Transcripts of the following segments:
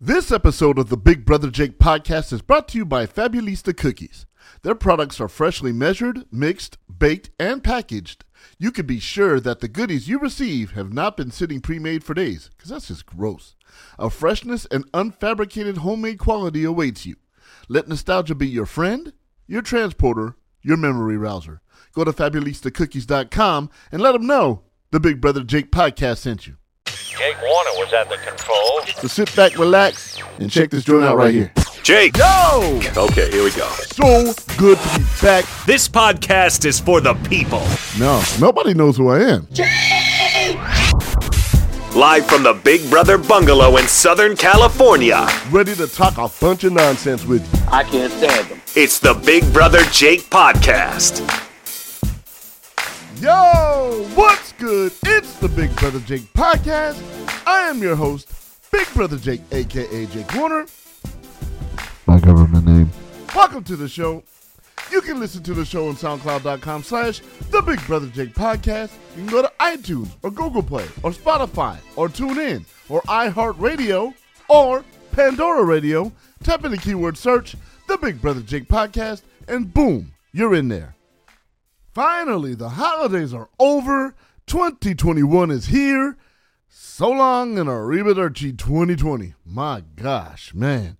This episode of the Big Brother Jake podcast is brought to you by Fabulista Cookies. Their products are freshly measured, mixed, baked, and packaged. You can be sure that the goodies you receive have not been sitting pre made for days, because that's just gross. A freshness and unfabricated homemade quality awaits you. Let nostalgia be your friend, your transporter, your memory rouser. Go to FabulistaCookies.com and let them know the Big Brother Jake podcast sent you. Jake Warner was at the controls. So sit back, relax, and check this joint out right here. Jake. Yo! Okay, here we go. So good to be back. This podcast is for the people. No, nobody knows who I am. Jake! Live from the Big Brother Bungalow in Southern California, Ready to talk a bunch of nonsense with you. I can't stand them. it's the Big Brother Jake Podcast. Yo, what's good? It's the Big Brother Jake podcast. I am your host, Big Brother Jake, aka Jake Warner. My government name. Welcome to the show. You can listen to the show on SoundCloud.com slash The Big Brother Jake Podcast. You can go to iTunes or Google Play or Spotify or TuneIn or iHeartRadio or Pandora Radio. Type in the keyword search The Big Brother Jake Podcast and boom, you're in there. Finally, the holidays are over. 2021 is here. So long and arrivederci 2020. My gosh, man.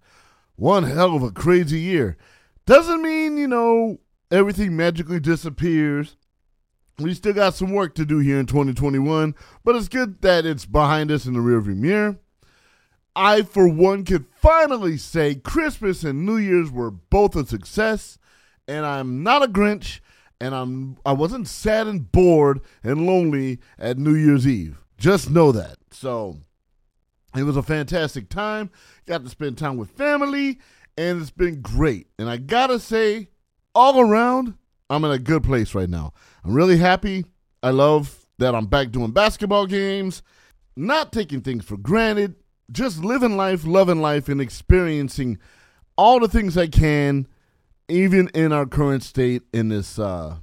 One hell of a crazy year. Doesn't mean, you know, everything magically disappears. We still got some work to do here in 2021, but it's good that it's behind us in the rearview mirror. I, for one, could finally say Christmas and New Year's were both a success, and I'm not a Grinch, and I'm I wasn't sad and bored and lonely at New Year's Eve. Just know that. So it was a fantastic time. Got to spend time with family, and it's been great. And I gotta say, all around, I'm in a good place right now. I'm really happy. I love that I'm back doing basketball games, not taking things for granted, just living life, loving life, and experiencing all the things I can, even in our current state in this uh,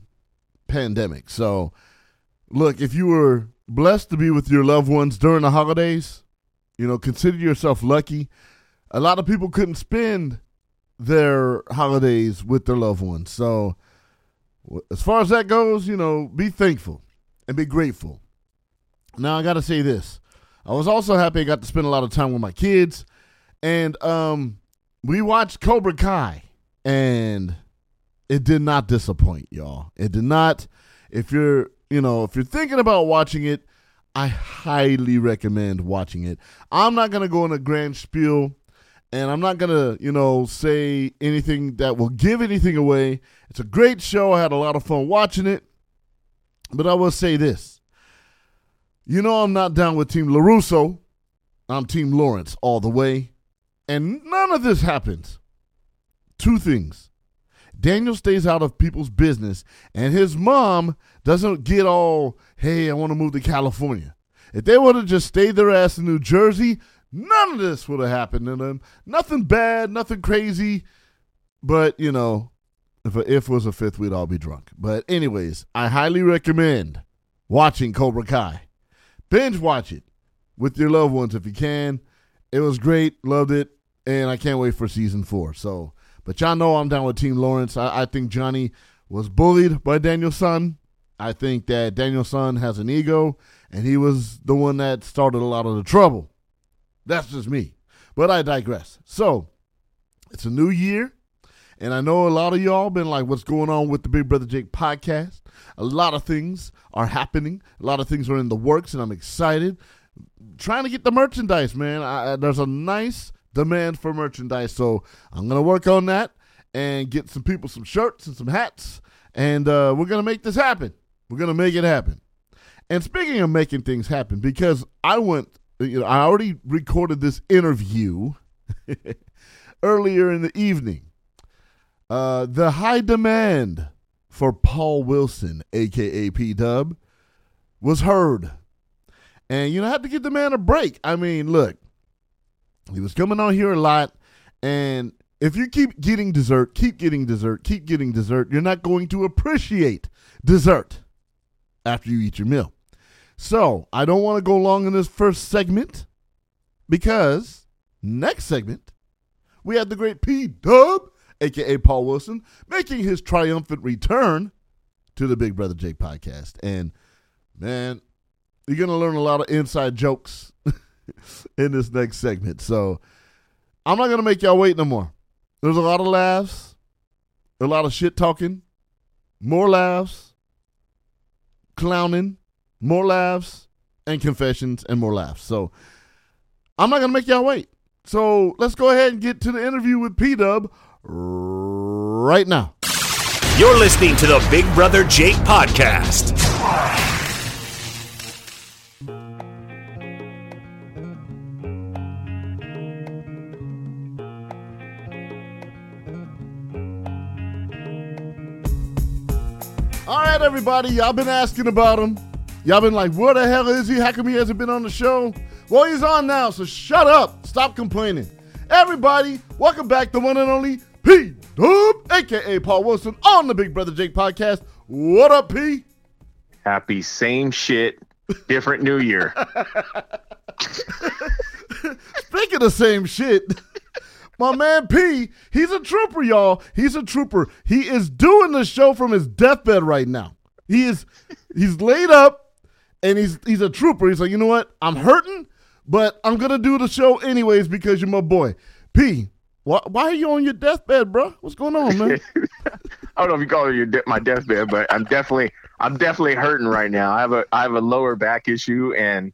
pandemic. So, look, if you were blessed to be with your loved ones during the holidays, you know, consider yourself lucky. A lot of people couldn't spend their holidays with their loved ones. So, as far as that goes, you know, be thankful and be grateful. Now, I got to say this. I was also happy I got to spend a lot of time with my kids. And um, we watched Cobra Kai, and it did not disappoint, y'all. It did not. If you're, you know, if you're thinking about watching it, I highly recommend watching it. I'm not gonna go in a grand spiel, and I'm not gonna, you know, say anything that will give anything away. It's a great show. I had a lot of fun watching it, but I will say this. You know, I'm not down with Team LaRusso. I'm Team Lawrence all the way, and none of this happens. Two things. Daniel stays out of people's business, and his mom doesn't get all, hey, I want to move to California. If they would have just stayed their ass in New Jersey, none of this would have happened to them. Nothing bad, nothing crazy. But, you know, if a if was a fifth, we'd all be drunk. But, anyways, I highly recommend watching Cobra Kai. Binge watch it with your loved ones if you can. It was great, loved it, and I can't wait for season four. So, but y'all know I'm down with Team Lawrence. I, I think Johnny was bullied by Daniel's son. I think that Daniel's son has an ego, and he was the one that started a lot of the trouble. That's just me. But I digress. So, it's a new year, and I know a lot of y'all been like, what's going on with the Big Brother Jake podcast? A lot of things are happening. A lot of things are in the works, and I'm excited. Trying to get the merchandise, man. I, there's a nice demand for merchandise, so I'm gonna work on that and get some people some shirts and some hats, and uh, we're gonna make this happen. We're gonna make it happen. And speaking of making things happen, because I went, you know, I already recorded this interview earlier in the evening. Uh, the high demand for Paul Wilson, aka P Dub, was heard. And you know, I had to give the man a break. I mean, look, he was coming on here a lot, and if you keep getting dessert, keep getting dessert, keep getting dessert, you're not going to appreciate dessert after you eat your meal. So I don't want to go long in this first segment because Next segment, we have the great P Dub, aka Paul Wilson, making his triumphant return to the Big Brother Jake podcast. And man, you're gonna learn a lot of inside jokes in this next segment. So I'm not gonna make y'all wait no more. There's a lot of laughs, a lot of shit talking, more laughs, clowning, more laughs, and confessions and more laughs. So I'm not gonna make y'all wait. So let's go ahead and get to the interview with P Dub right now. You're listening to the Big Brother Jake podcast. Everybody, y'all been asking about him. Y'all been like, where the hell is he? How come he hasn't been on the show? Well, he's on now, so shut up. Stop complaining. Everybody, welcome back the one and only P Dub, aka Paul Wilson, on the Big Brother Jake podcast. What up, P? Happy same shit, different new year. Speaking of the same shit, my man P, he's a trooper, y'all. He's a trooper. He is doing the show from his deathbed right now. He is he's laid up and he's he's a trooper. He's like, you know what? I'm hurting, but I'm gonna do the show anyways because you're my boy. P, why, why are you on your deathbed, bro? What's going on, man? I don't know if you call it your de- my deathbed, but I'm definitely I'm definitely hurting right now. I have a I have a lower back issue, and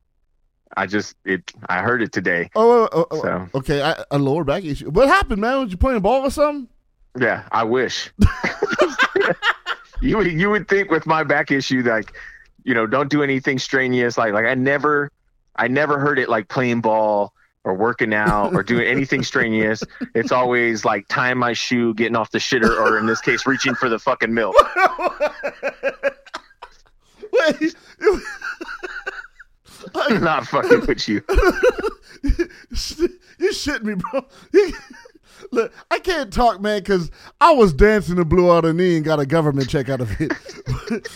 I just it I heard it today. oh, oh, oh, oh So. okay, I, a lower back issue. What happened, man? Was you playing ball or something? Yeah, I wish. you would you would think with my back issue like you know don't do anything strenuous like like I never I never heard it like playing ball or working out or doing anything strenuous. It's always like tying my shoe, getting off the shitter, or in this case, reaching for the fucking milk. Wait, I'm not fucking with you. you shit me, bro. Look, I can't talk, man, because I was dancing and blew out a knee and got a government check out of it.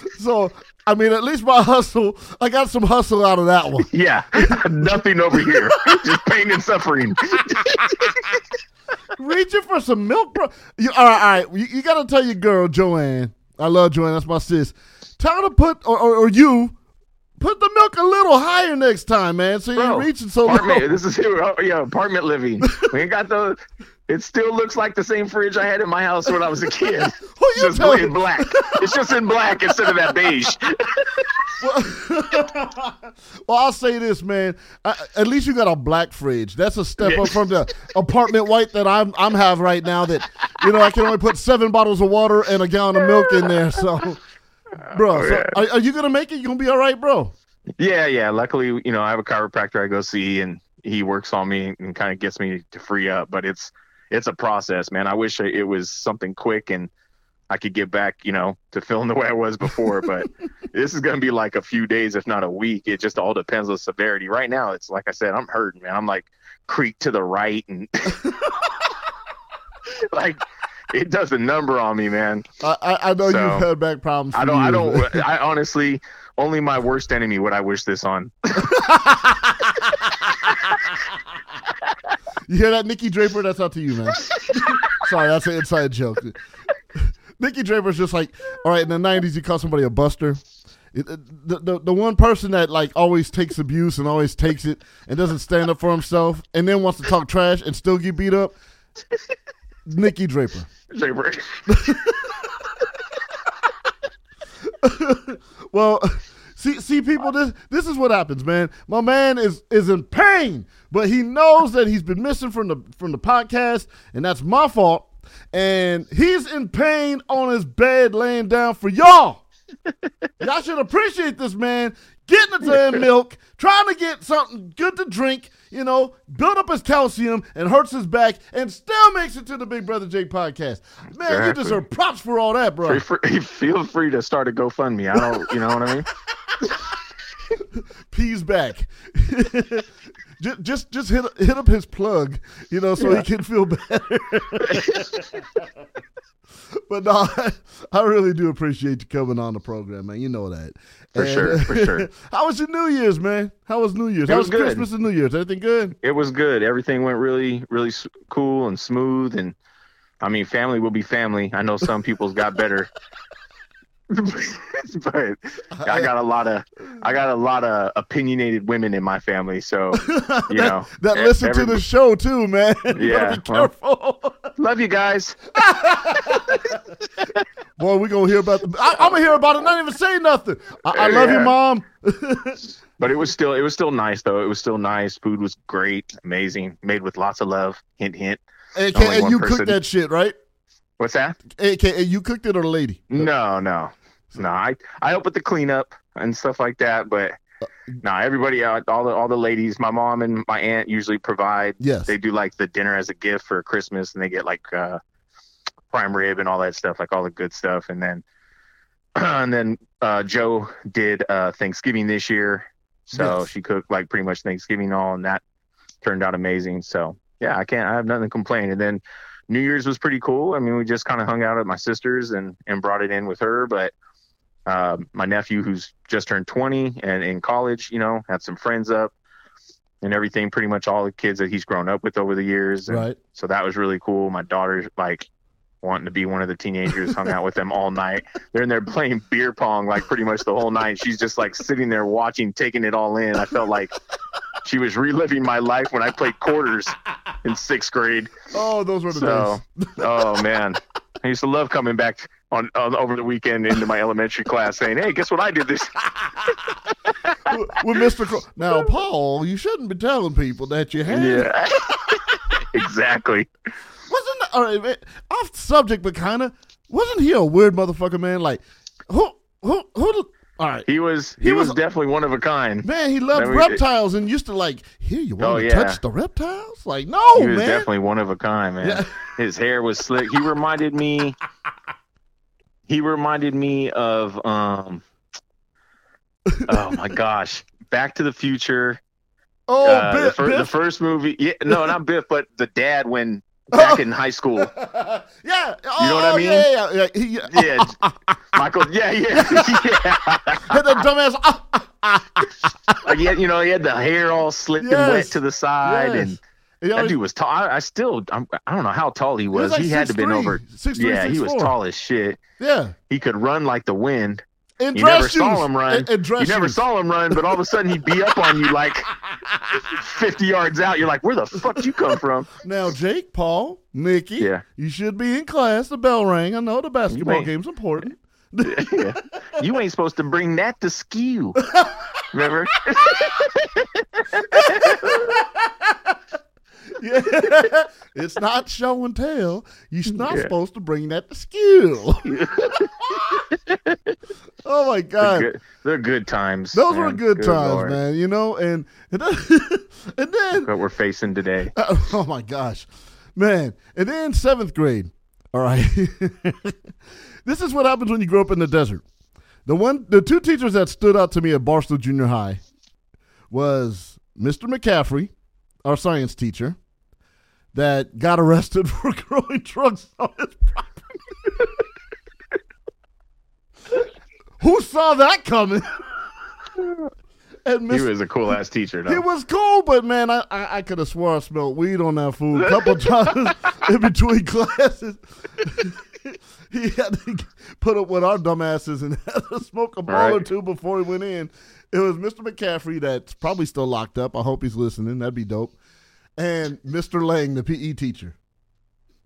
so, I mean, at least my hustle, I got some hustle out of that one. Yeah, nothing over here. Just pain and suffering. Reaching for some milk, bro. You, all right, all right. You, you got to tell your girl, Joanne. I love Joanne. That's my sis. Tell her to put, or, or, or you, put the milk a little higher next time, man. So you're Bro, reaching so apartment. low. This is here. Oh, yeah, apartment living. We ain't got the. It still looks like the same fridge I had in my house when I was a kid. Who just telling? in black. It's just in black instead of that beige. well, I'll say this, man. I, at least you got a black fridge. That's a step up from the apartment white that I'm I'm have right now. That you know I can only put seven bottles of water and a gallon of milk in there. So, bro, oh, so yeah. are, are you gonna make it? You gonna be all right, bro? Yeah, yeah. Luckily, you know, I have a chiropractor I go see, and he works on me and kind of gets me to free up. But it's it's a process, man. I wish it was something quick and I could get back, you know, to feeling the way I was before. But this is gonna be like a few days, if not a week. It just all depends on severity. Right now, it's like I said, I'm hurting, man. I'm like creak to the right and like it does a number on me, man. I I, know So, you've had back problems. For I don't. I don't. I honestly, only my worst enemy would I wish this on. You hear that, Nikki Draper? That's out to you, man. Sorry, that's an inside joke. Nikki Draper's just like, all right, in the '90s, you call somebody a buster. It- it- the, the the one person that like always takes abuse and always takes it and doesn't stand up for himself and then wants to talk trash and still get beat up. Nikki Draper. Draper. Well, see, see, people, this this is what happens, man. My man is is in pain, but he knows that he's been missing from the from the podcast, and that's my fault. And he's in pain on his bed, laying down for y'all. Y'all should appreciate this man getting the damn milk, trying to get something good to drink, you know, build up his calcium and hurts his back, and still makes it to the Big Brother Jake podcast. Man, you deserve props for all that, bro. Feel free, feel free to start a GoFundMe. I don't. You know what I mean? P's back. Just just just hit hit up his plug, you know, so Yeah. he can feel better. but no, I, I really do appreciate you coming on the program, man. You know that. For sure, for sure. How was your New Year's, man? How was New Year's? It How was good. Christmas and New Year's? Everything good? It was good. Everything went really, really cool and smooth. And I mean, family will be family. I know some people's got better, but I got a lot of, I got a lot of opinionated women in my family. So you that, know, that listen to the show too, man. Yeah, be well. careful. love you guys. Boy, we gonna hear about. The, I, I'm gonna hear about it. Not even say nothing. I, I love you, mom. But it was still, it was still nice though. It was still nice. Food was great, amazing, made with lots of love. Hint, hint. AK, Only and you person. cooked that shit, right? What's that? AK, you cooked it or the lady? No, no, no. I I help with the cleanup and stuff like that, but no, everybody out, all the all the ladies, my mom and my aunt usually provide. Yes. They do like the dinner as a gift for Christmas, and they get like uh, prime rib and all that stuff, like all the good stuff, and then and then uh, Joe did uh, Thanksgiving this year, so Yes. she cooked like pretty much Thanksgiving all, and that turned out amazing. So yeah, I can't, I have nothing to complain. And then New Year's was pretty cool. I mean, we just kind of hung out at my sister's and and brought it in with her, but. Um, my nephew, who's just turned 20 and in college, you know, had some friends up and everything. Pretty much all the kids that he's grown up with over the years. And Right. So that was really cool. My daughter's like wanting to be one of the teenagers, hung out with them all night. They're in there playing beer pong like pretty much the whole night. She's just like sitting there watching, taking it all in. I felt like she was reliving my life when I played quarters in sixth grade. Oh, those were the So, days. oh man, I used to love coming back on, on over the weekend into my elementary class saying, "Hey, guess what I did this?" with Mr. Cro- now, Paul, you shouldn't be telling people that you had. Yeah, exactly. Wasn't uh, that, all right, man, off subject, but kind of wasn't he a weird motherfucker, man? Like who, who, who? All right, He was he, He was, was- definitely one of a kind. man, he loved me- reptiles and used to like, here, you want Oh, to yeah. touch the reptiles? Like, no, he was man. definitely one of a kind, man. Yeah. His hair was slick. He reminded me. He reminded me of um. Oh my gosh! Back to the Future. oh, uh, the, Biff, the first movie. Yeah, no, not Biff, but the dad when back in high school. yeah, You know what I oh, mean? Yeah, yeah, yeah. Yeah. Yeah, Michael. Yeah, yeah, yeah. Dumbass. Ah, ah, ah, like he had, you know, he had the hair all slicked and wet to the side, Yes. and He that dude was tall. I, I still, I'm, I don't know how tall he was. was like he had to have been 6'3", over. 6'3", yeah, he was 6'4". tall as shit. yeah. He could run like the wind. And You never shoes. saw him run. And, and dress you never shoes. saw him run, but all of a sudden he'd be up on you like 50 yards out. You're like, where the fuck did you come from? Now, Jake, Paul, Nikki, Yeah. you should be in class. The bell rang. I know the basketball game's important. Yeah. You ain't supposed to bring that to skew. Remember? Yeah. it's not show and tell. You're not Yeah. supposed to bring that to school. oh my They're God. good, they're good times. Those were man. good, times, Lord. man. You know, and and then, and then What we're facing today. oh my gosh, man. And then seventh grade. All right. This is what happens when you grow up in the desert. The one, the two teachers that stood out to me at Barstow Junior High was Mr. McCaffrey, our science teacher, that got arrested for growing drugs on his property. Who saw that coming? and He was a cool ass teacher, He though. was cool, but man, I I, I could have swore I smelled weed on that food a couple times in between classes. he had to put up with our dumbasses and had to smoke a ball or two before he went in. It was Mr. McCaffrey that's probably still locked up. I hope he's listening. That'd be dope. And Mr. Lang, the PE teacher.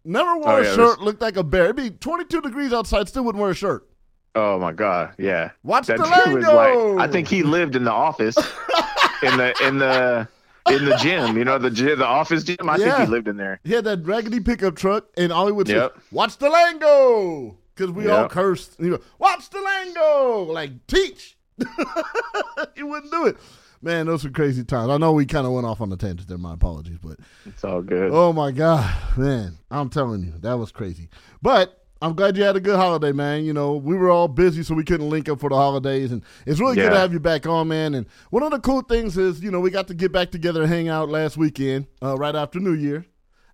Never wore Oh, a yeah, shirt, looked like a bear. It'd be 22 degrees outside, still wouldn't wear a shirt. Oh my god, yeah. Watch That the dude was like, I think he lived in the office, in the in the in the gym. You know, the gym, the office gym. I think he lived in there. He had that raggedy pickup truck, and all he would say, Yep. "Watch the lingo," because we all Yep. cursed. You know, watch the lingo, like teach. he wouldn't do it. Man, those were crazy times. I know we kind of went off on a tangent there. My apologies, but It's all good. oh my god, man, I'm telling you, that was crazy. But I'm glad you had a good holiday, man. You know, we were all busy, so we couldn't link up for the holidays, and it's really good to have you back on, man. And one of the cool things is, you know, we got to get back together and hang out last weekend, uh, right after New Year.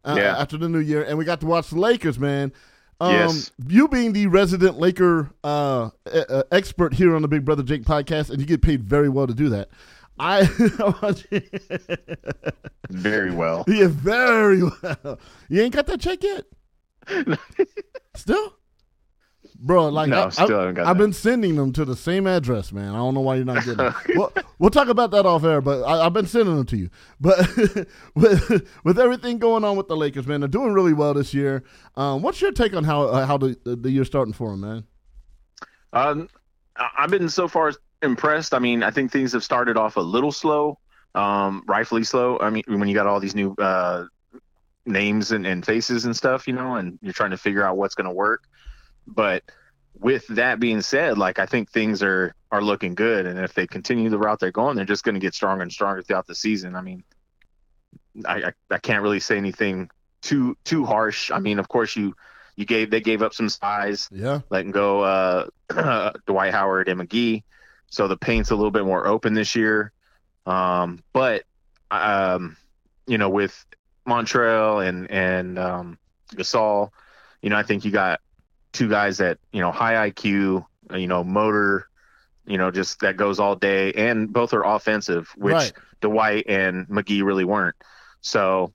Uh, Yeah. After the New Year, and we got to watch the Lakers, man. Um, Yes. You being the resident Laker uh, uh, expert here on the Big Brother Jake podcast, and you get paid very well to do that. I Very well. yeah, very well. You ain't got that check yet. Still, bro. Like No, I, still I, haven't got I've that. been sending them to the same address, man. I don't know why you're not getting it. we'll, we'll talk about that off air, but I, I've been sending them to you. But with with everything going on with the Lakers, man, they're doing really well this year. Um, what's your take on how uh, how the the year's starting for them, man? Um, I- I've been so far impressed. I mean, I think things have started off a little slow, um, rightfully slow. I mean, when you got all these new uh, names and, and faces and stuff, you know, and you're trying to figure out what's going to work. But with that being said, like I think things are are looking good, and if they continue the route they're going, they're just going to get stronger and stronger throughout the season. I mean, I, I I can't really say anything too too harsh. I mean, of course you you gave they gave up some size Yeah, letting go uh, Dwight Howard and McGee. So the paint's a little bit more open this year. Um, but um, you know, with Montrezl and and um, Gasol, you know, I think you got two guys that you know high IQ, you know, motor, you know, just that goes all day, and both are offensive, which Right. Dwight and McGee really weren't. So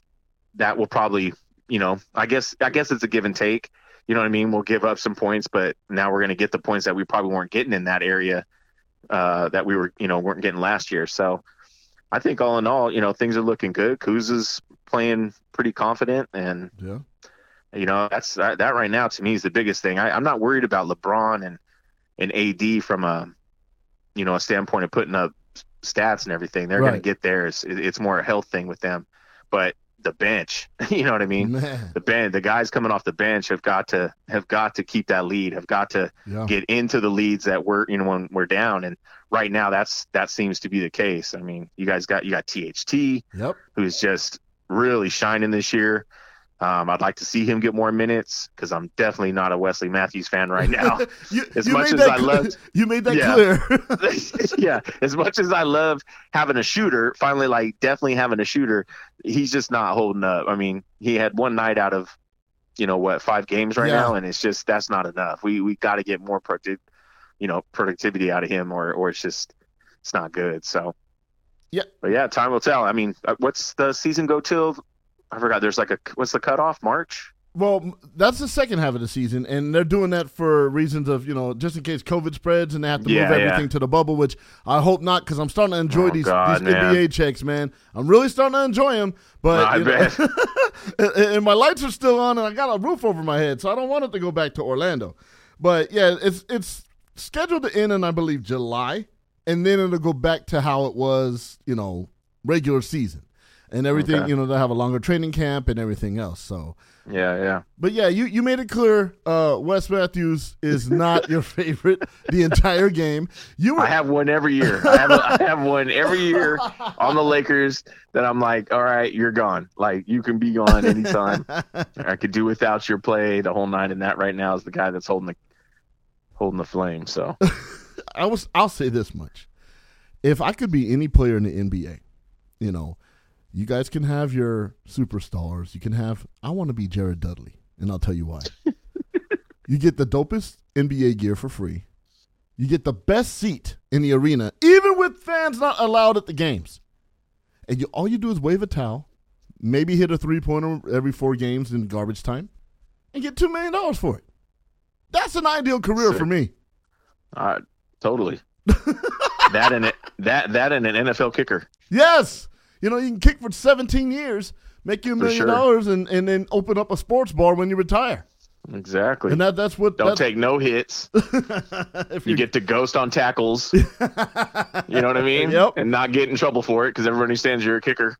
that will probably, you know, I guess I guess it's a give and take. You know what I mean? We'll give up some points, but now we're going to get the points that we probably weren't getting in that area uh, that we were, you know, weren't getting last year. So I think all in all, you know, things are looking good. Kuz is playing pretty confident, and yeah, you know that's that, that right now to me is the biggest thing. I, I'm not worried about LeBron and and AD from a you know a standpoint of putting up stats and everything. They're going to get theirs It's, it's more a health thing with them, but the bench, you know what I mean? man, the bench, the guys coming off the bench have got to have got to keep that lead, have got to yeah, get into the leads that we're you know when we're down. And right now, that's that seems to be the case. I mean, you guys got you got THT yep, who's just really shining this year. Um, I'd like to see him get more minutes because I'm definitely not a Wesley Matthews fan right now. you, As you much as I cl- loved- you made that Yeah. clear. yeah, as much as I love having a shooter, finally, like definitely having a shooter, he's just not holding up. I mean, he had one night out of, you know, what five games right Yeah. now, and it's just that's not enough. We we got to get more productive, you know, productivity out of him, or or it's just it's not good. So, Yeah. but yeah, time will tell. I mean, uh, what's the season go till? I forgot. There's like a what's the cutoff? March. Well, that's the second half of the season, and they're doing that for reasons of you know just in case COVID spreads and they have to Yeah, move yeah. everything to the bubble, which I hope not because I'm starting to enjoy Oh, these, God, these. NBA checks, man. I'm really starting to enjoy them, but know- and, and my lights are still on, and I got a roof over my head, so I don't want it to go back to Orlando. But yeah, it's it's scheduled to end in I believe July, and then it'll go back to how it was, you know, regular season. And everything, Okay. you know, they'll have a longer training camp and everything else. So, Yeah, yeah. but yeah, you, you made it clear. Uh, Wes Matthews is not your favorite the entire game. You were I have one every year. I have, a, I have one every year on the Lakers that I'm like, all right, you're gone. Like you can be gone anytime. I could do without your play the whole night, and that right now is the guy that's holding the holding the flame. So I was. I'll say this much: if I could be any player in the NBA, you know, you guys can have your superstars. You can have. I want to be Jared Dudley, and I'll tell you why. you get the dopest NBA gear for free. You get the best seat in the arena, even with fans not allowed at the games. And you, all you do is wave a towel, maybe hit a three pointer every four games in garbage time, and get two million dollars for it. That's an ideal career Sick. for me. uh, totally that and it that that and an NFL kicker. Yes. You know, you can kick for 17 years, make you a million sure. dollars, and, and then open up a sports bar when you retire. Exactly. And that that's what Don't that's, take no hits. if You get to ghost on tackles. You know what I mean? Yep. And not get in trouble for it because everyone understands you're a kicker.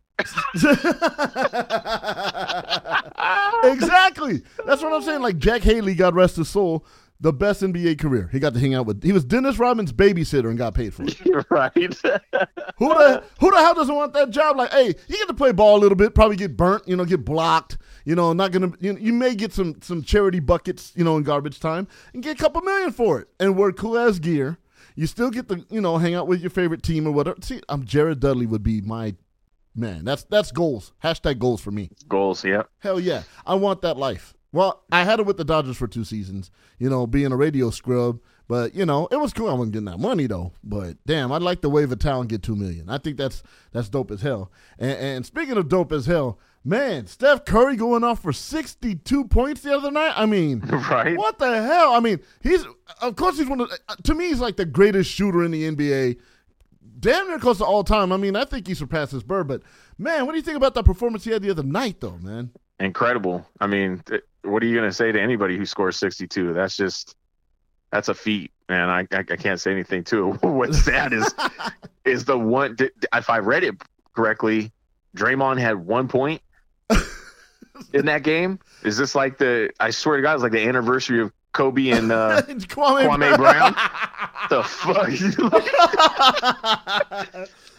exactly. That's what I'm saying. Like Jack Haley, God rest his soul, the best NBA career. He got to hang out with. He was Dennis Rodman's babysitter and got paid for it. right. Who the who the hell doesn't want that job? Like, hey, you get to play ball a little bit, probably get burnt, you know, get blocked. You know, not gonna. You, know, you may get some some charity buckets, you know, in garbage time, and get a couple million for it, and wear cool ass gear. You still get to you know hang out with your favorite team or whatever. See, I'm Jared Dudley would be my man. That's that's goals. Hashtag goals for me. Goals. Yeah. Hell yeah, I want that life. Well, I had it with the Dodgers for two seasons, you know, being a radio scrub. But you know, it was cool. I wasn't getting that money though. But damn, I'd like to wave a towel and get two million. I think that's that's dope as hell. And, and speaking of dope as hell, man, Steph Curry going off for sixty-two points the other night. I mean, Right. what the hell? I mean, he's of course he's one of uh, to me he's like the greatest shooter in the NBA. Damn near close to all time. I mean, I think he surpasses Bird, but man, what do you think about that performance he had the other night, though, man? Incredible. I mean, what are you going to say to anybody who scores 62? That's just that's a feat, man. I I, I can't say anything to it. What's sad is is the one. If I read it correctly, Draymond had one point in that game. Is this like the? I swear to God, it's like the anniversary of Kobe and uh, Kwame, Kwame Brown? the fuck.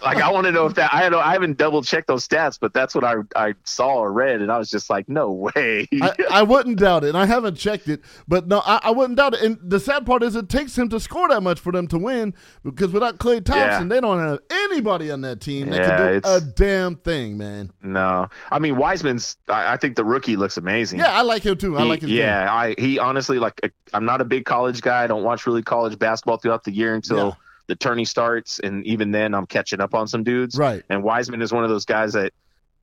Like I want to know if that I had I haven't double checked those stats, but that's what I I saw or read, and I was just like, no way. I, I wouldn't doubt it. and I haven't checked it, but no, I, I wouldn't doubt it. And the sad part is, it takes him to score that much for them to win. Because without Klay Thompson, Yeah. they don't have anybody on that team that Yeah, can do a damn thing, man. no, I mean Wiseman's. I, I think the rookie looks amazing. Yeah, I like him too. I He- like his game. yeah, I he honestly like I'm not a big college guy. I don't watch really college basketball throughout the year until Yeah. The tourney starts, and even then I'm catching up on some dudes. Right. And Wiseman is one of those guys that,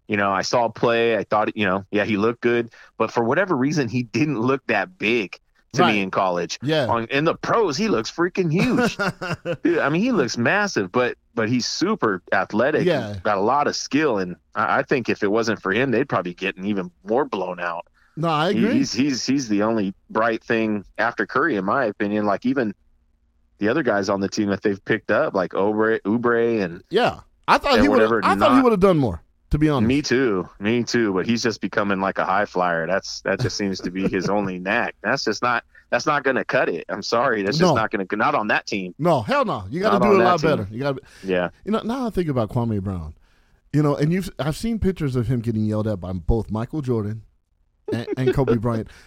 you know, I saw play. I thought, you know, yeah, he looked good, but for whatever reason, he didn't look that big to Right. me in college. Yeah. On in the pros, he looks freaking huge. Dude, I mean, he looks massive, but but he's super athletic. Yeah. Got a lot of skill, and I, I think if it wasn't for him, they'd probably getting even more blown out. no, I He- agree. He's he's he's the only bright thing after Curry, in my opinion. Like even the other guys on the team that they've picked up, like Obre, Oubre, and yeah, I thought he would. I thought he would have done more. To be honest, me too, me too. But he's just becoming like a high flyer. That's that just seems to be his only knack. That's just not that's not going to cut it. I'm sorry, that's No. just not going to not on that team. no, hell no. You got to do it a lot team. better. You got. Yeah, You know, now I think about Kwame Brown. You know, and you've I've seen pictures of him getting yelled at by both Michael Jordan and, and Kobe Bryant.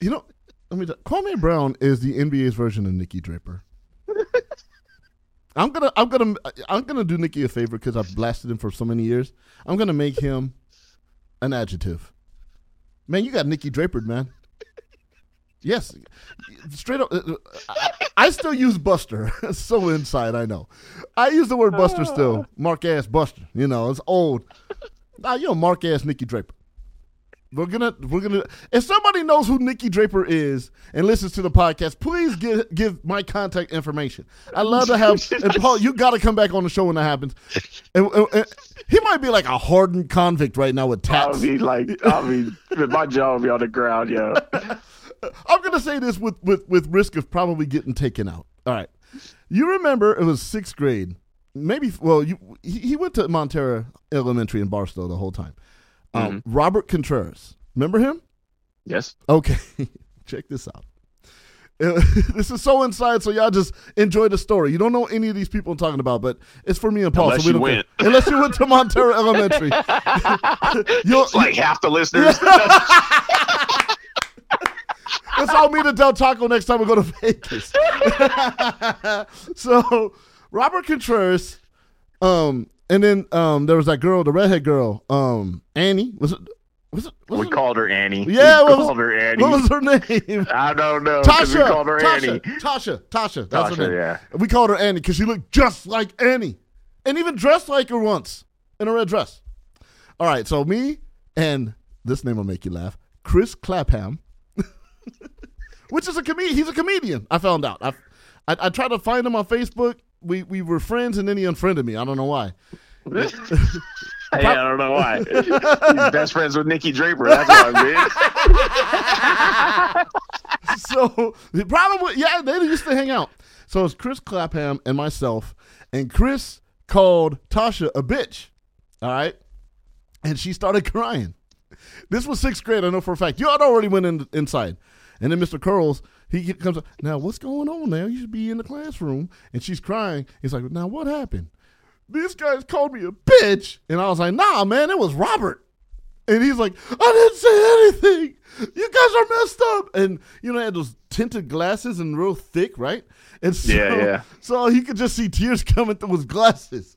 You know, let me. Tell, Kwame Brown is the NBA's version of Nikki Draper. I'm gonna, I'm gonna, I'm gonna do Nikki a favor because I've blasted him for so many years. I'm gonna make him an adjective. Man, you got Nikki Draper, man. Yes, straight up. I, I still use Buster. so inside, I know. I use the word Buster still. Oh. Mark ass Buster. You know, it's old. Nah, you know, Mark ass Nikki Draper. We're gonna, we're gonna. If somebody knows who Nikki Draper is and listens to the podcast, please give give my contact information. I love to have. And Paul, you got to come back on the show when that happens. And, and- and he might be like a hardened convict right now with tats. I'll be like, I'll be my jaw will be on the ground, yo. I'm gonna say this with, with with risk of probably getting taken out. All right, you remember it was sixth grade, maybe. Well, you he, he went to Montara Elementary in Barstow the whole time. Um, Robert Contreras, remember him? Yes, Okay, check this out. Uh, this is so inside, so y'all just enjoy the story. You don't know any of these people I'm talking about, but it's for me and Paul. Unless so we you don't went. care. Unless you went to Montara Elementary. You'll, it's like half the listeners. Let's all meet at Del Taco next time we go to Vegas. so Robert Contreras, um, and then um, there was that girl, the redhead girl, um, Annie. Was it? Was it? Was we called her Annie. Yeah, we what was- called her Annie. what was her name? I don't know. 'cause We Tasha. called her Tasha. Annie. Tasha. Tasha. That's her Tasha, name. yeah. We called her Annie because she looked just like Annie, and even dressed like her once in a red dress. All right, so me and this name will make you laugh, Chris Clapham, which is a comedian. He's a comedian. I found out. I, I I tried to find him on Facebook. We we were friends, and then he unfriended me. I don't know why. Hey, I don't know why. He's best friends with Nikki Draper. That's what I'm big. so the probably yeah, they used to hang out. So it's Chris Clapham and myself, and Chris called Tasha a bitch. All right, and she started crying. This was sixth grade. I know for a fact. You had already went in, inside, And then Mr. Curls, he comes up, now what's going on now? You should be in the classroom. And she's crying. He's like, now what happened? These guys called me a bitch. And I was like, nah, man, it was Robert. And he's like, I didn't say anything. You guys are messed up. And, you know, had those tinted glasses and real thick, right? And so, Yeah, yeah. so he could just see tears coming through his glasses.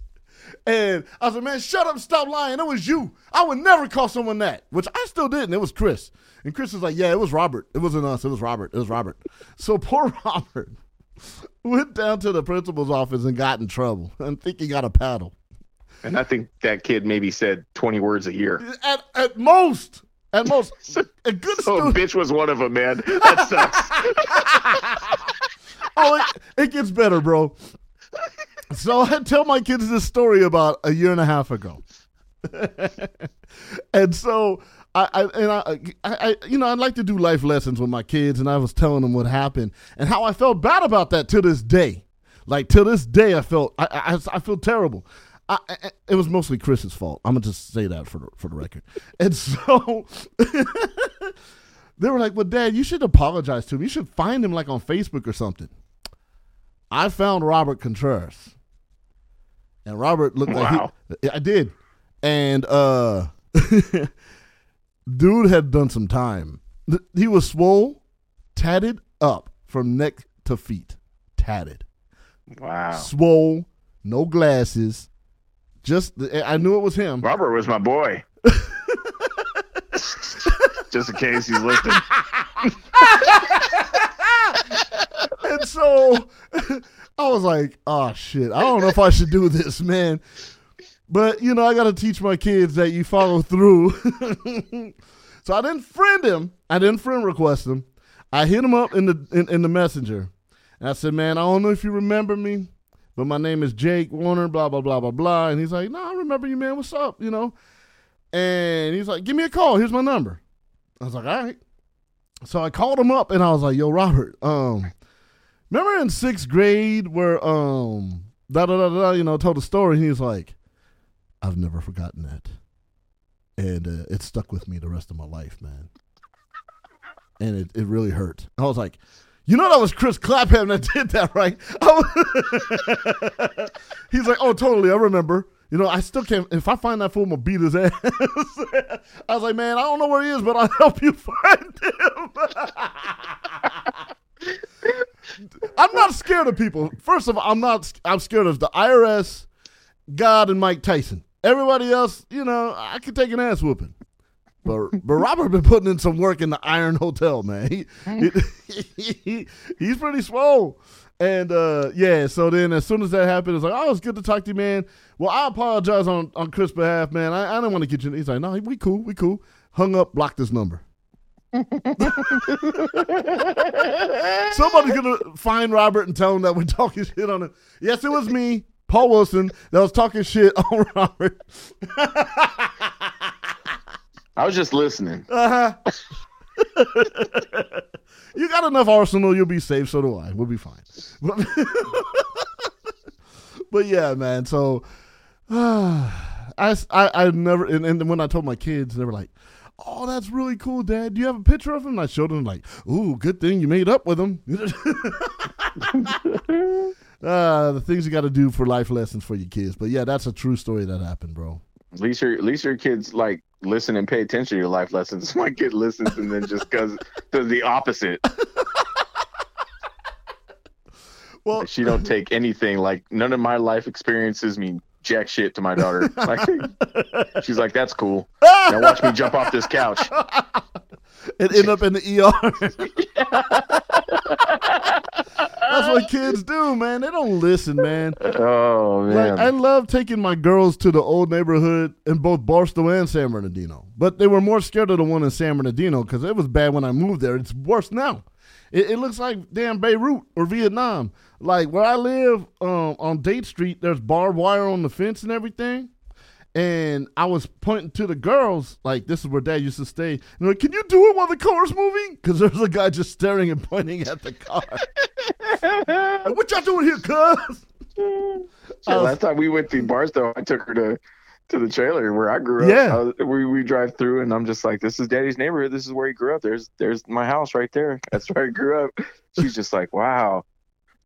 And I like, man, shut up, stop lying. It was you. I would never call someone that, which I still didn't. It was Chris. And Chris was like, yeah, it was Robert. It wasn't us. It was Robert. It was Robert. So poor Robert went down to the principal's office and got in trouble. I think he got a paddle. And I think that kid maybe said 20 words a year. At, at most, at most, a good So student. bitch was one of them, man. That sucks. oh, it, it gets better, bro. So I tell my kids this story about a year and a half ago, and so I, I and I, I, I, you know, I like to do life lessons with my kids, and I was telling them what happened and how I felt bad about that to this day. Like to this day, I felt I, I, I feel terrible. I, I, it was mostly Chris's fault. I'm gonna just say that for for the record. And so they were like, "Well, Dad, you should apologize to him. You should find him like on Facebook or something." I found Robert Contreras, and Robert looked Wow. like he, I did, and uh, dude had done some time. He was swole, tatted up from neck to feet, tatted, Wow. swole, no glasses. Just I knew it was him. Robert was my boy. Just in case he's listening. and so I was like, oh shit, I don't know if I should do this, man. But you know, I gotta teach my kids that you follow through. so I didn't friend him. I didn't friend request him. I hit him up in the in, in the messenger. And I said, Man, I don't know if you remember me, but my name is Jake Warner, blah, blah, blah, blah, blah. And he's like, No, I remember you, man. What's up? You know? And he's like, Give me a call. Here's my number. I was like, All right. So I called him up and I was like, Yo, Robert, um, remember in sixth grade where um da da da da you know told a story and he was like i've never forgotten that. And uh, it stuck with me the rest of my life man. And it, it really hurt. I was like you know that was chris clapham that did that right? He's like oh totally i remember. You know i still can't if i find that fool i'm gonna beat his ass. I was like man i don't know where he is but i'll help you find him I'm not scared of people. First of all, I'm not. I'm scared of the IRS, God, and Mike Tyson. Everybody else, you know, I could take an ass whooping. But but Robert been putting in some work in the Iron Hotel, man. He, he- he- he's pretty swole. And uh, yeah, so then as soon as that happened, it's like, oh, it's good to talk to you, man. Well, I apologize on on Chris' behalf, man. I, I didn't want to get you. He's like, no, we cool, we cool. Hung up, blocked his number. Somebody's gonna find Robert and tell him that we're talking shit on him. Yes, it was me, Paul Wilson, that was talking shit on Robert. I was just listening. Uh-huh. you got enough arsenal, you'll be safe. So do I. We'll be fine. But, but yeah, man. So I, I, I never, and, and when I told my kids, they were like, "Oh, that's really cool, Dad. Do you have a picture of him?" And I showed him, like, "Ooh, good thing you made up with him." uh, the things you got to do for life lessons for your kids. But yeah, that's a true story that happened, bro. At least your at least your kids like listen and pay attention to your life lessons. My kid listens and then just does does the opposite. Well, She don't take anything. Like none of my life experiences mean jack shit to my daughter. Like she's like, that's cool. Now watch me jump off this couch. and end up in the ER. That's what kids do, man. They don't listen, man. Oh man. Like I love taking my girls to the old neighborhood in both Barstow and San Bernardino, but they were more scared of the one in San Bernardino because it was bad when I moved there. It's worse now. It, it looks like damn Beirut or Vietnam. Like where I live um, on Date Street, there's barbed wire on the fence and everything. And I was pointing to the girls, like this is where Dad used to stay. And they're like, "Can you do it while the car's moving?" Because there's a guy just staring and pointing at the car. Like, what y'all doing here, cuz? Shit, last time we went to Barstow, I took her to to the trailer where I grew up. Yeah. We we drive through, and I'm just like, "This is Daddy's neighborhood. This is where he grew up. There's there's my house right there. That's where I grew up." She's just like, "Wow,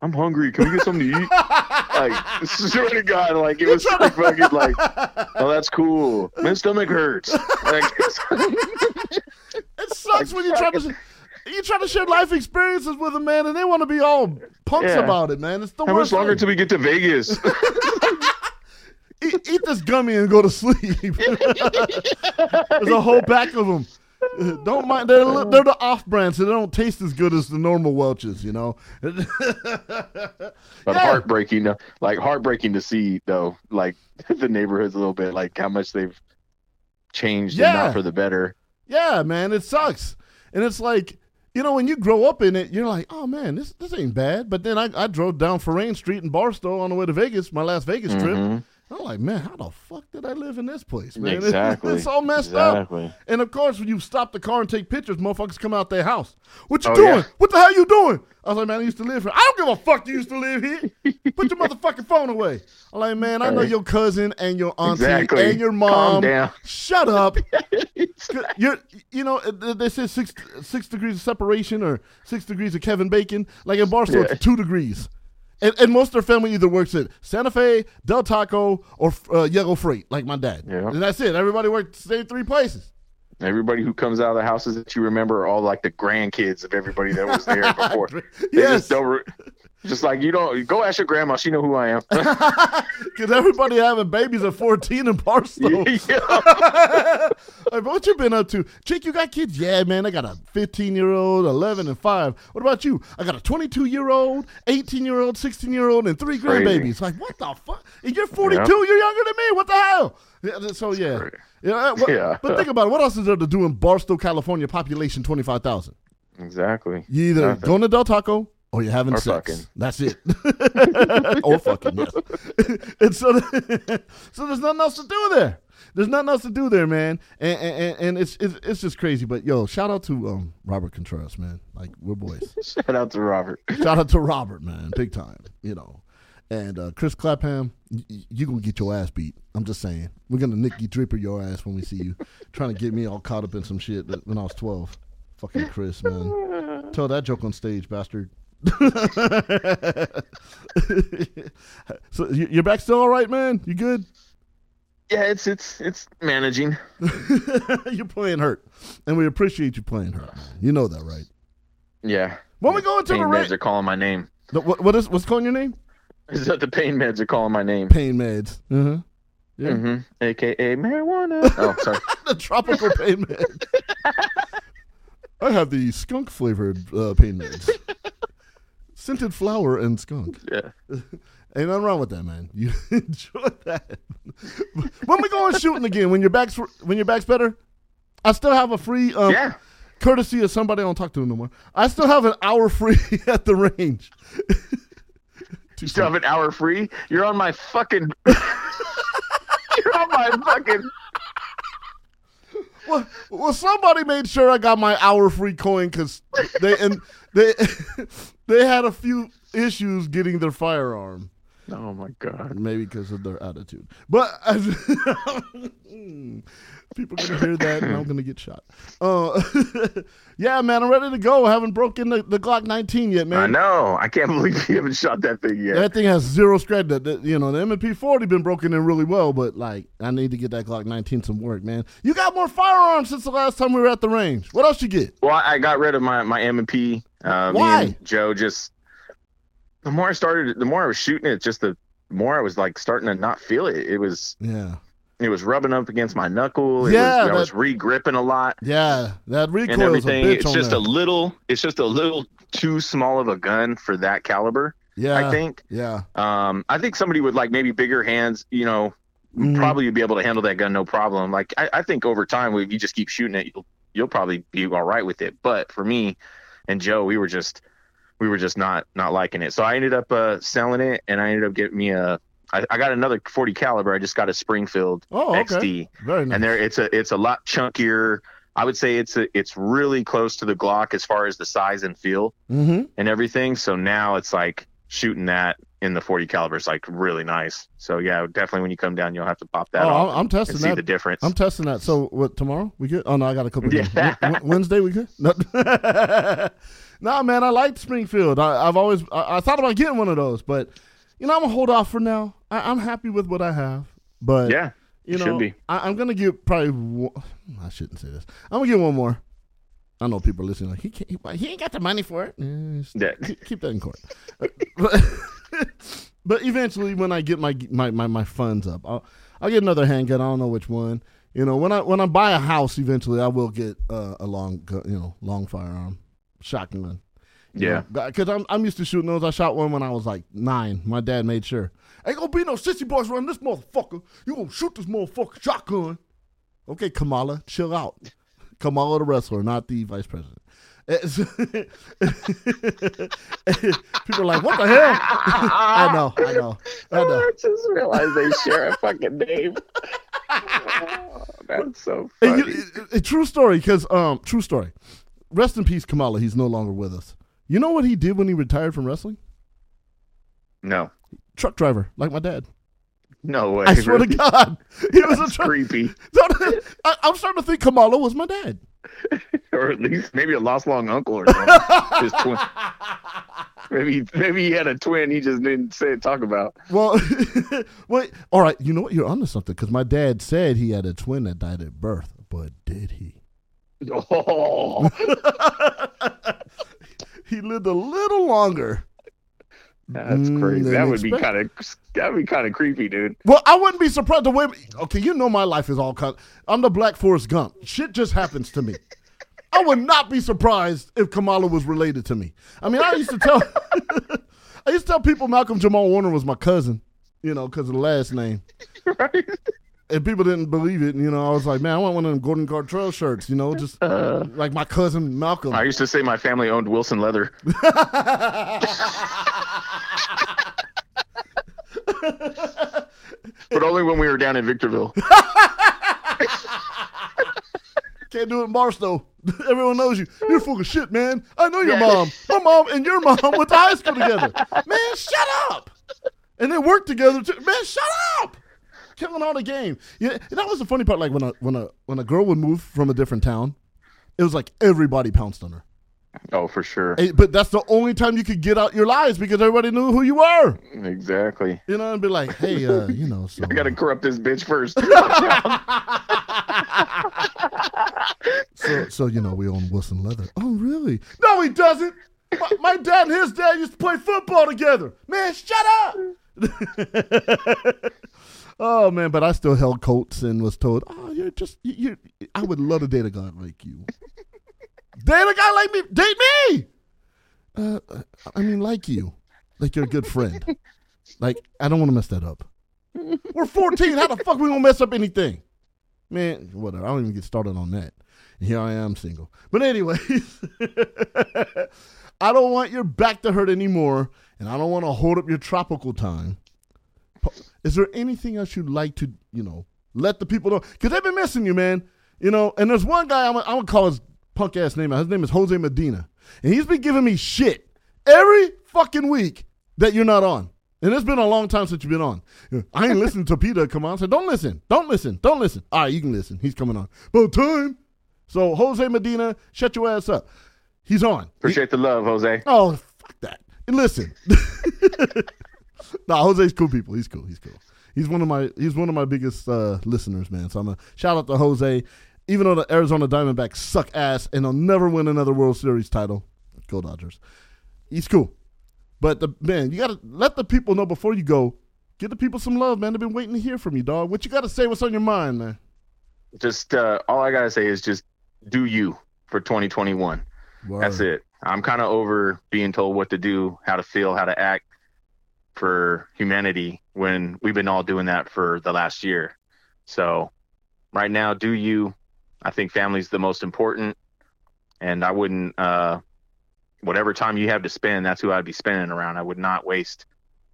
I'm hungry. Can we get something to eat?" Like, swear to God, like it was so fucking like, "Oh, that's cool. My stomach hurts." Like, It sucks when you try to you try to share life experiences with a man and they want to be all punks Yeah. about it, man. It's the how worst. much longer thing. till we get to Vegas? Eat, eat this gummy and go to sleep. There's a whole pack of them. Don't mind. They're they're the off brand, so they don't taste as good as the normal Welch's. You know. But Yeah. heartbreaking, like heartbreaking to see though, like the neighborhoods a little bit, like how much they've changed and Yeah. not for the better. Yeah, man, it sucks. And it's like, you know, when you grow up in it, you're like, oh man, this this ain't bad. But then I, I drove down Forain Street in Barstow on the way to Vegas, my last Vegas trip. Mm-hmm. I'm like, man, how the fuck did I live in this place, man? Exactly. it's all messed up. And of course, when you stop the car and take pictures, motherfuckers come out their house. What you Oh, doing? yeah. What the hell you doing? I was like, man, I used to live here. I don't give a fuck you used to live here. Put your motherfucking phone away. I'm like, man, I know your cousin and your auntie Exactly. and your Calm mom. down. Shut up. You're, you know, they said six six degrees of separation or six degrees of Kevin Bacon. Like in Barstow, Yeah. it's two degrees. And, and most of their family either works at Santa Fe, Del Taco, or uh, Yellow Freight, like my dad. Yeah. And that's it. Everybody worked the same three places. Everybody who comes out of the houses that you remember are all like the grandkids of everybody that was there before. They yes. just don't. Re- just like you don't go ask your grandma, she know who I am. Because everybody having babies at 14 in Barstow. Yeah. like, what you been up to? Chick, you got kids? Yeah, man. I got a 15 year old, 11, and 5. What about you? I got a 22 year old, 18 year old, 16 year old, and three grandbabies. Like, what the fuck? And you're 42. Yeah. You're younger than me. What the hell? Yeah, so, yeah. Yeah, uh, what- Yeah. But think about it. What else is there to do in Barstow, California, population 25,000? exactly. You either Nothing. going to Del Taco or you're having Or sex. fucking. That's it. or fucking, yes. and so, so there's nothing else to do there. There's nothing else to do there, man. And and, and it's, it's it's just crazy. But yo, shout out to um, Robert Contreras, man. Like we're boys. Shout out to Robert. shout out to Robert, man, big time. You know. And uh, Chris Clapham, y- y- you gonna get your ass beat. I'm just saying. We're gonna Nicky Draper your ass when we see you, trying to get me all caught up in some shit that when I was 12. Fucking Chris, man. Tell that joke on stage, bastard. so y- your back still all right, man? You good? Yeah, it's it's it's managing. You're playing hurt, and we appreciate you playing hurt. Man. You know that, right? Yeah. When we go into pain the meds ra- are calling my name. the, what, what is what's calling your name? Is that the pain meds are calling my name? Pain meds. Uh-huh. Yeah. hmm AKA marijuana. oh, sorry. the tropical pain med. I have the skunk flavored uh, pain meds. Scented flower and skunk. Yeah. Ain't nothing wrong with that, man. You enjoy that. when we going shooting again, when your back's when your back's better, I still have a free um, Yeah. courtesy of somebody I don't talk to no more. I still have an hour free at the range. You still have an hour free? You're on my fucking. You're on my fucking. Well, well, somebody made sure I got my hour free coin because they and they they had a few issues getting their firearm. Oh my god. Maybe because of their attitude. But people gonna hear that and I'm gonna get shot. Uh, yeah, man, I'm ready to go. I haven't broken the, the Glock 19 yet, man. I know. I can't believe you haven't shot that thing yet. That thing has zero scratch. That, that- you know, the M&P 40 been broken in really well, but like, I need to get that Glock 19 some work, man. You got more firearms since the last time we were at the range. What else you get? Well, I I got rid of my my M and P. Uh, Why? Me and Joe just. The more I started, the more I was shooting it, just the more I was like starting to not feel it. It was Yeah, it was rubbing up against my knuckle. It Yeah, was, I was re-gripping a lot yeah, that and recoil is a everything. It's just there. a little. It's just a little too small of a gun for that caliber. yeah, I think. Yeah, Um, I think somebody with like maybe bigger hands, you know, Mhm. probably be able to handle that gun no problem. Like I, I think over time, if you just keep shooting it, you'll you'll probably be all right with it. But for me and Joe, we were just we were just not not liking it. So I ended up uh, selling it, and I ended up getting me a. I, I got another 40 caliber. I just got a Springfield Oh, okay. XD, very nice. and there it's a it's a lot chunkier. I would say it's a, it's really close to the Glock as far as the size and feel mm-hmm. and everything. So now it's like shooting that in the 40 caliber is like really nice. So yeah, definitely when you come down, you'll have to pop that Oh, I'm, testing and see that. the difference. I'm testing that. So what tomorrow? We good? Oh no, I got a couple. Yeah. Wednesday we good? No. nah, man, I like Springfield. I, I've always I, I thought about getting one of those, but you know I'm gonna hold off for now. I, I'm happy with what I have, but yeah, you should know be. I, I'm gonna get probably. One, I shouldn't say this. I'm gonna get one more. I know people listening like he can't. He, he ain't got the money for it. Just Yeah. keep, keep that in court. Uh, but, eventually, when I get my my my, my funds up, I'll I'll get another handgun. I don't know which one. You know, when I when I buy a house, eventually I will get uh, a long you know long firearm, shotgun. Yeah. because I'm I'm used to shooting those. I shot one when I was like nine. My dad made sure. Ain't gonna be no sissy boys running this motherfucker. You gonna shoot this motherfucker shotgun? Okay, Kamala, chill out. Kamala the wrestler, not the vice president. People are like, what the hell? I know, I know, I know. I just realized they share a fucking name. Oh, that's so funny. you- it- it- true story, because um, true story. Rest in peace, Kamala. He's no longer with us. You know what he did when he retired from wrestling? no, Truck driver, like my dad. no way. I swear to. God, he was a truck. creepy. I, I'm starting to think Kamala was my dad. or at least maybe a lost long uncle or something. His twin. Maybe maybe he had a twin. He just didn't say talk about. Well, wait. All right. You know what? You're onto something because my dad said he had a twin that died at birth, but did he? Oh, He lived a little longer. That's Mm, crazy. than That would be kind of that would be kind of creepy, dude. Well, I wouldn't be surprised the way. Okay, you know my life is all cut. I'm the Black Forest Gump. Shit just happens to me. I would not be surprised if Kamala was related to me. I mean, I used to tell, I used to tell people Malcolm Jamal Warner was my cousin, you know, because of the last name. Right? and people didn't believe it. And, you know, I was like, man, I want one of them Gordon Gartrell shirts. You know, just like my cousin Malcolm. I used to say my family owned Wilson Leather. but only when we were down in Victorville. Can't do it in Barstow. Everyone knows you. You're full of shit, man. I know your Yeah. mom. My mom and your mom went to high school together. Man, shut up. And they worked together too. Man, shut up. Killing all the game. Yeah, and that was the funny part. Like when a when a when a girl would move from a different town, it was like everybody pounced on her. Oh, for sure. But that's the only time you could get out your lies because everybody knew who you were. Exactly. You know, and be like, hey, uh, you know, so I gotta corrupt this bitch first. So, so you know, we own Wilson Leather. Oh, really? No, he doesn't. My, my dad and his dad used to play football together. Man, shut up. oh man, but I still held coats and was told, "Oh, you're just you." you I would love to date a guy like you. Date a guy like me. Date me. Uh, I mean, like you, like you're a good friend. Like I don't want to mess that up. We're 14. How the fuck we gonna mess up anything? Man, whatever. I don't even get started on that. Here I am single. But anyways, I don't want your back to hurt anymore, and I don't want to hold up your tropical time. Is there anything else you'd like to, you know, let the people know? Because they've been missing you, man. You know, and there's one guy I'm I'm gonna call his punk ass name out. His name is Jose Medina, and he's been giving me shit every fucking week that you're not on. And it's been a long time since you've been on. I ain't listening to Peter come on. I said, don't listen, don't listen, don't listen. All right, you can listen. He's coming on. About time. So Jose Medina, shut your ass up. He's on. He- Appreciate the love, Jose. Oh, fuck that. And listen. nah, Jose's cool people. He's cool. He's cool. He's one of my he's one of my biggest uh, listeners, man. So I'm a shout out to Jose. Even though the Arizona Diamondbacks suck ass and they'll never win another World Series title, go Dodgers. He's cool. But the man, you gotta let the people know before you go. Give the people some love, man. They've been waiting to hear from you, dog. What you gotta say? What's on your mind, man? Just uh, all I gotta say is just do you for 2021. That's it. I'm kind of over being told what to do, how to feel, how to act for humanity when we've been all doing that for the last year. So, right now, do you? I think family's the most important, and I wouldn't. Uh, whatever time you have to spend, that's who I'd be spending around. I would not waste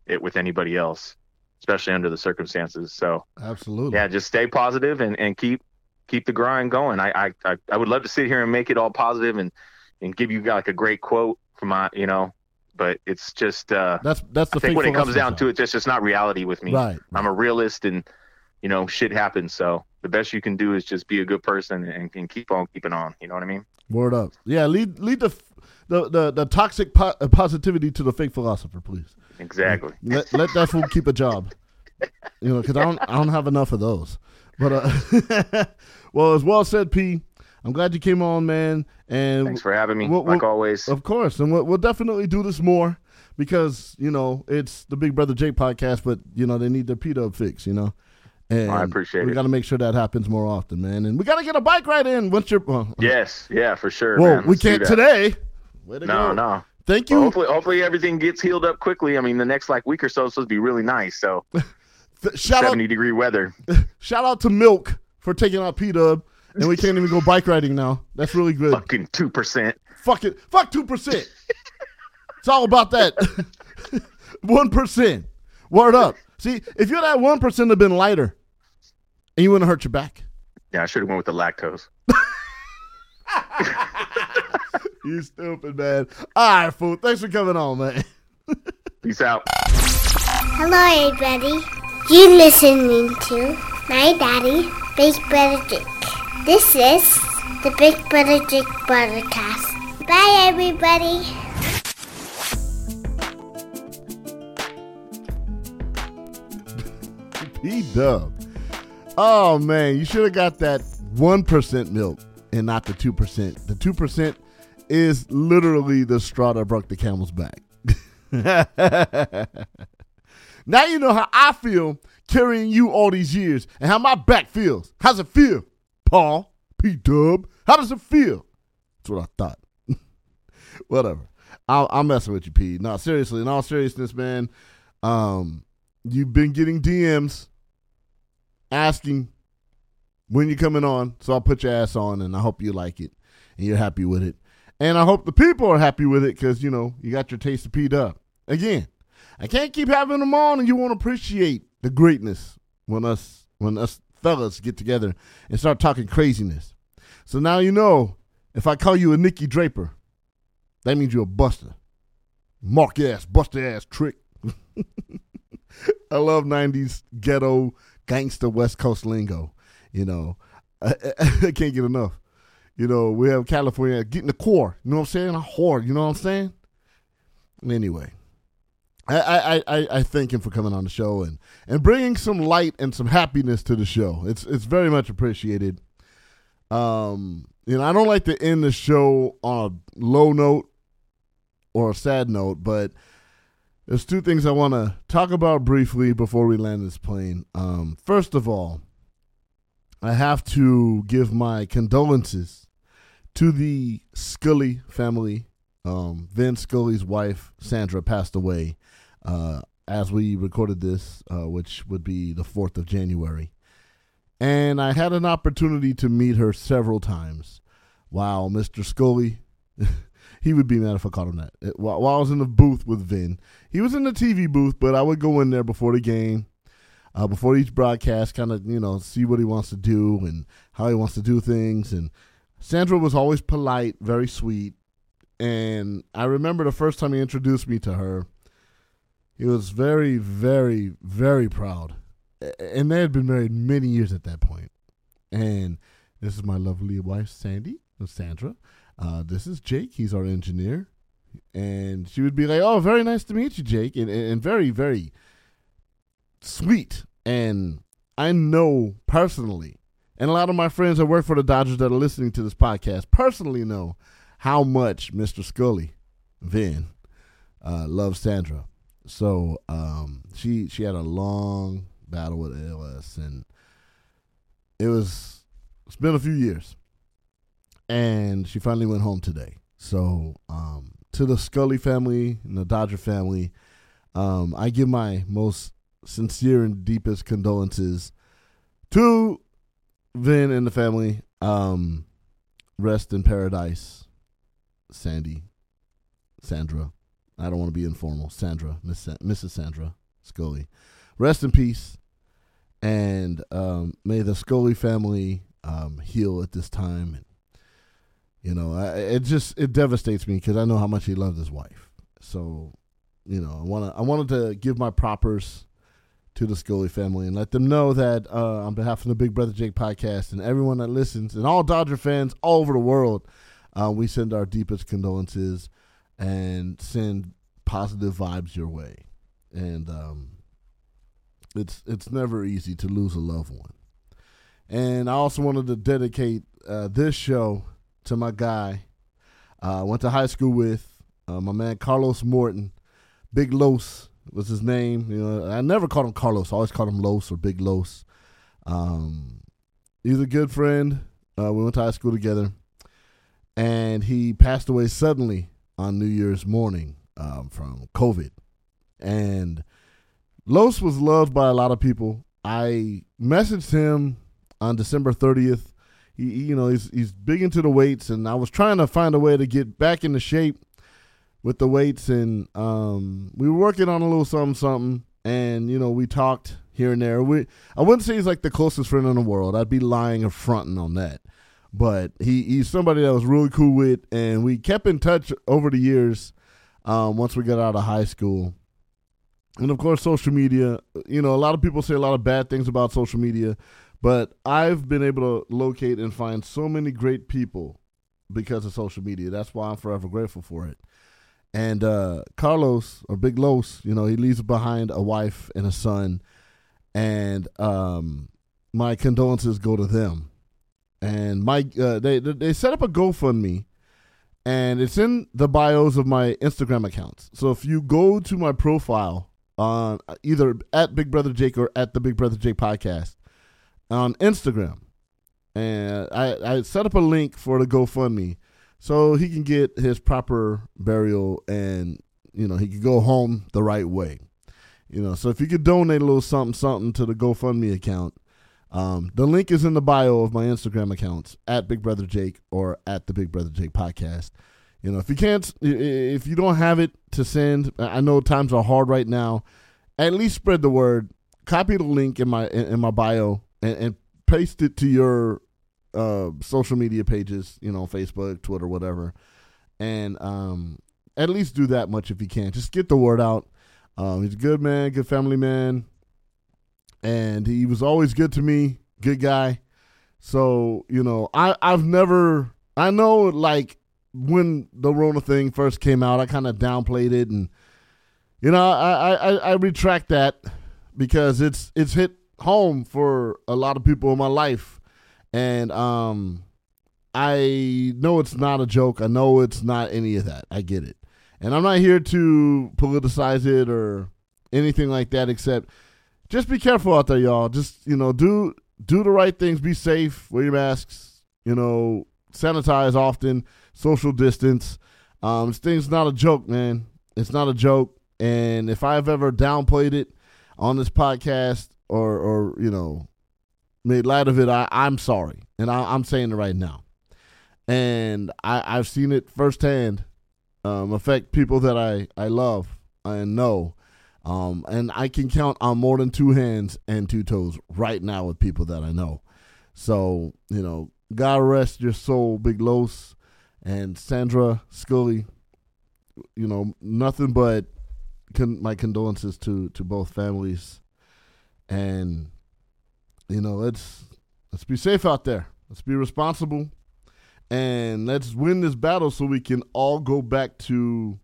it with anybody else, especially under the circumstances. So, Absolutely. yeah, just stay positive and, and keep keep the grind going. I, I I would love to sit here and make it all positive and and give you like a great quote from my you know but it's just uh, That's that's the I think when it comes down to it, that's just not reality with me. Right. I'm a realist, and you know, shit happens. So the best you can do is just be a good person and, and keep on keeping on. You know what I mean? Word up. Yeah, lead lead the the the, the toxic po- uh, positivity to the fake philosopher, please. Exactly. Let let that fool keep a job. You know, because I don't I don't have enough of those. But uh, well, as well said, P. I'm glad you came on, man. And Thanks for having me, Well, like well, always. Of course, and we'll, we'll definitely do this more because you know it's the Big Brother Jake podcast, but you know they need their P Dub fix, you know. And I appreciate we it. We got to make sure that happens more often, man. And we got to get a bike ride in once you're. Well, Yes, yeah, for sure. well we can't today. To No, go. no. Thank Well, you. hopefully, hopefully everything gets healed up quickly. I mean, the next like week or so is supposed to be really nice. So shout out, seventy degree weather. shout out to Milk for taking out P Dub, and we can't even go bike riding now. That's really good. Fucking two percent. Fuck it. Fuck two percent. it's all about that. One percent. Word up. See, if you're that one percent have been lighter, and you wouldn't hurt your back. Yeah, I should have went with the lactose. You stupid man. All right, fool. Thanks for coming on, man. Peace out. Hello, everybody. You listening to my daddy, Big Brother Jake. This is the Big Brother Jake podcast. Bye, everybody. P Dub. Oh man, you should have got that one percent milk and not the two percent. The two percent is literally the straw that broke the camel's back. now you know how I feel carrying you all these years and how my back feels. How's it feel, Paul? P Dub. How does it feel? That's what I thought. Whatever. I'll, I'm messing with you, P. No, seriously. In all seriousness, man. Um, you've been getting DMs asking when you're coming on, so I'll put your ass on, and I hope you like it and you're happy with it, and I hope the people are happy with it because you know you got your taste of P Dub. Again, I can't keep having them on, and you won't appreciate the greatness when us when us fellas get together and start talking craziness. So now you know if I call you a Nikki Draper, that means you're a buster. Mark ass, buster ass trick. I love '90s ghetto gangster West Coast lingo. You know, I, I can't get enough. You know, we have California getting the core. You know what I'm saying? A whore. You know what I'm saying? Anyway, I, I, I, I thank him for coming on the show and, and bringing some light and some happiness to the show. It's it's very much appreciated. Um, you know, I don't like to end the show on a low note or a sad note, but there's two things I want to talk about briefly before we land this plane. Um, first of all, I have to give my condolences to the Scully family. Um, Vin Scully's wife, Sandra, passed away uh, as we recorded this, uh, which would be the 4th of January. And I had an opportunity to meet her several times. Wow, Mr. Scully. he would be mad if I called him that. While I was in the booth with Vin, he was in the TV booth, but I would go in there before the game, uh, before each broadcast, kind of you know see what he wants to do and how he wants to do things. And Sandra was always polite, very sweet, and I remember the first time he introduced me to her. He was very, very, very proud, and they had been married many years at that point. And this is my lovely wife, Sandy, Sandra. Uh, this is Jake. He's our engineer. And she would be like, "Oh, very nice to meet you, Jake," and, and, very, very sweet. And I know personally, and a lot of my friends that work for the Dodgers that are listening to this podcast personally know how much Mr. Scully, Vin, uh, loves Sandra. So um, she she had a long battle with ALS, and it was it's been a few years, and she finally went home today. So um, to the Scully family and the Dodger family, um, I give my most sincere and deepest condolences to Vin and the family. Um, rest in paradise, Sandy, Sandra. I don't want to be informal. Sandra, Miss Sa- Mrs. Sandra Scully. Rest in peace. And um, may the Scully family um, heal at this time. And, you know, I, it just, it devastates me because I know how much he loved his wife. So, you know, I want to I wanted to give my propers to the Scully family and let them know that uh, on behalf of the Big Brother Jake podcast and everyone that listens and all Dodger fans all over the world, uh, we send our deepest condolences and send positive vibes your way. And um, it's it's never easy to lose a loved one. And I also wanted to dedicate uh, this show to my guy I uh, went to high school with, uh, my man Carlos Morton. Big Los was his name. You know, I never called him Carlos. I always called him Los or Big Los. Um, he's a good friend. Uh, we went to high school together, and he passed away suddenly on New Year's morning um, from COVID. And Los was loved by a lot of people. I messaged him on December 30th. He, you know, he's he's big into the weights, and I was trying to find a way to get back into shape with the weights, and um, we were working on a little something, something, and you know, we talked here and there. We I wouldn't say he's like the closest friend in the world. I'd be lying or fronting on that. But he, he's somebody that was really cool with, and we kept in touch over the years. Um, once we got out of high school, and of course, social media. You know, a lot of people say a lot of bad things about social media, but I've been able to locate and find so many great people because of social media. That's why I'm forever grateful for it. And uh, Carlos or Big Los, you know, he leaves behind a wife and a son, and um, my condolences go to them. And my uh, they they set up a GoFundMe, and it's in the bios of my Instagram accounts. So if you go to my profile on either at Big Brother Jake or at the Big Brother Jake podcast on Instagram, and I I set up a link for the GoFundMe so he can get his proper burial and you know he can go home the right way. You know, so if you could donate a little something something to the GoFundMe account, um, the link is in the bio of my Instagram accounts at Big Brother Jake or at the Big Brother Jake podcast. You know, if you can't, if you don't have it to send, I know times are hard right now. At least spread the word. Copy the link in my in my bio and, and paste it to your uh, social media pages, you know, Facebook, Twitter, whatever, and um, at least do that much if you can. Just get the word out. Um, he's a good man, good family man, and he was always good to me. Good guy. So you know, I I've never I know like when the Rona thing first came out, I kind of downplayed it, and you know, I, I I retract that because it's it's hit home for a lot of people in my life and um, I know it's not a joke. I know it's not any of that. I get it. And I'm not here to politicize it or anything like that, except just be careful out there, y'all. Just, you know, do do the right things, be safe, wear your masks, you know, sanitize often, social distance. Um, this thing's not a joke, man. It's not a joke. And if I've ever downplayed it on this podcast or or, you know, made light of it, I, I'm sorry. And I, am saying it right now. And I, I've seen it firsthand um, affect people that I, I love and know. Um, and I can count on more than two hands and two toes right now with people that I know. So, you know, God rest your soul, Big Los and Sandra Scully. You know, nothing but my condolences to, to both families. And you know, let's let's be safe out there. Let's be responsible, and let's win this battle so we can all go back to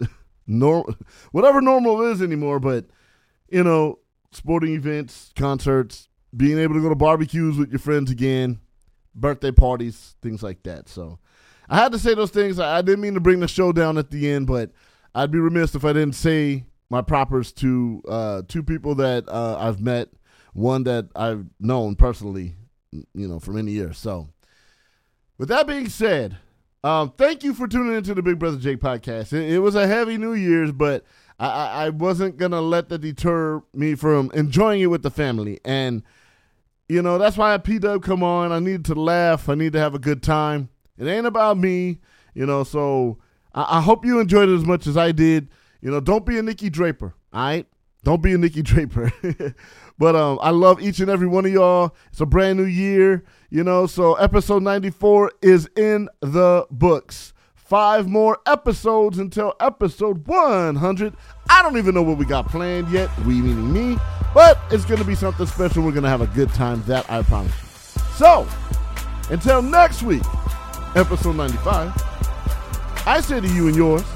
normal, whatever normal is anymore. But you know, sporting events, concerts, being able to go to barbecues with your friends again, birthday parties, things like that. So I had to say those things. I, I didn't mean to bring the show down at the end, but I'd be remiss if I didn't say my propers to uh, two people that uh, I've met one that I've known personally, you know, for many years. So, with that being said, um, thank you for tuning into the Big Brother Jake podcast. It, it was a heavy New Year's, but I, I wasn't gonna let that deter me from enjoying it with the family. And you know, that's why I P Dub come on. I need to laugh. I need to have a good time. It ain't about me, you know. So I, I hope you enjoyed it as much as I did. You know, don't be a Nikki Draper. All right, don't be a Nikki Draper. But um, I love each and every one of y'all. It's a brand new year, you know. So episode 94 is in the books. five more episodes until episode 100. I don't even know what we got planned yet, we meaning me, but it's going to be something special. We're going to have a good time, that I promise you. So, until next week, episode 95, I say to you and yours, Peace, boy. Joseph!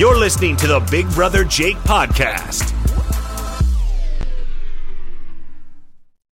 You're listening to the Big Brother Jake podcast.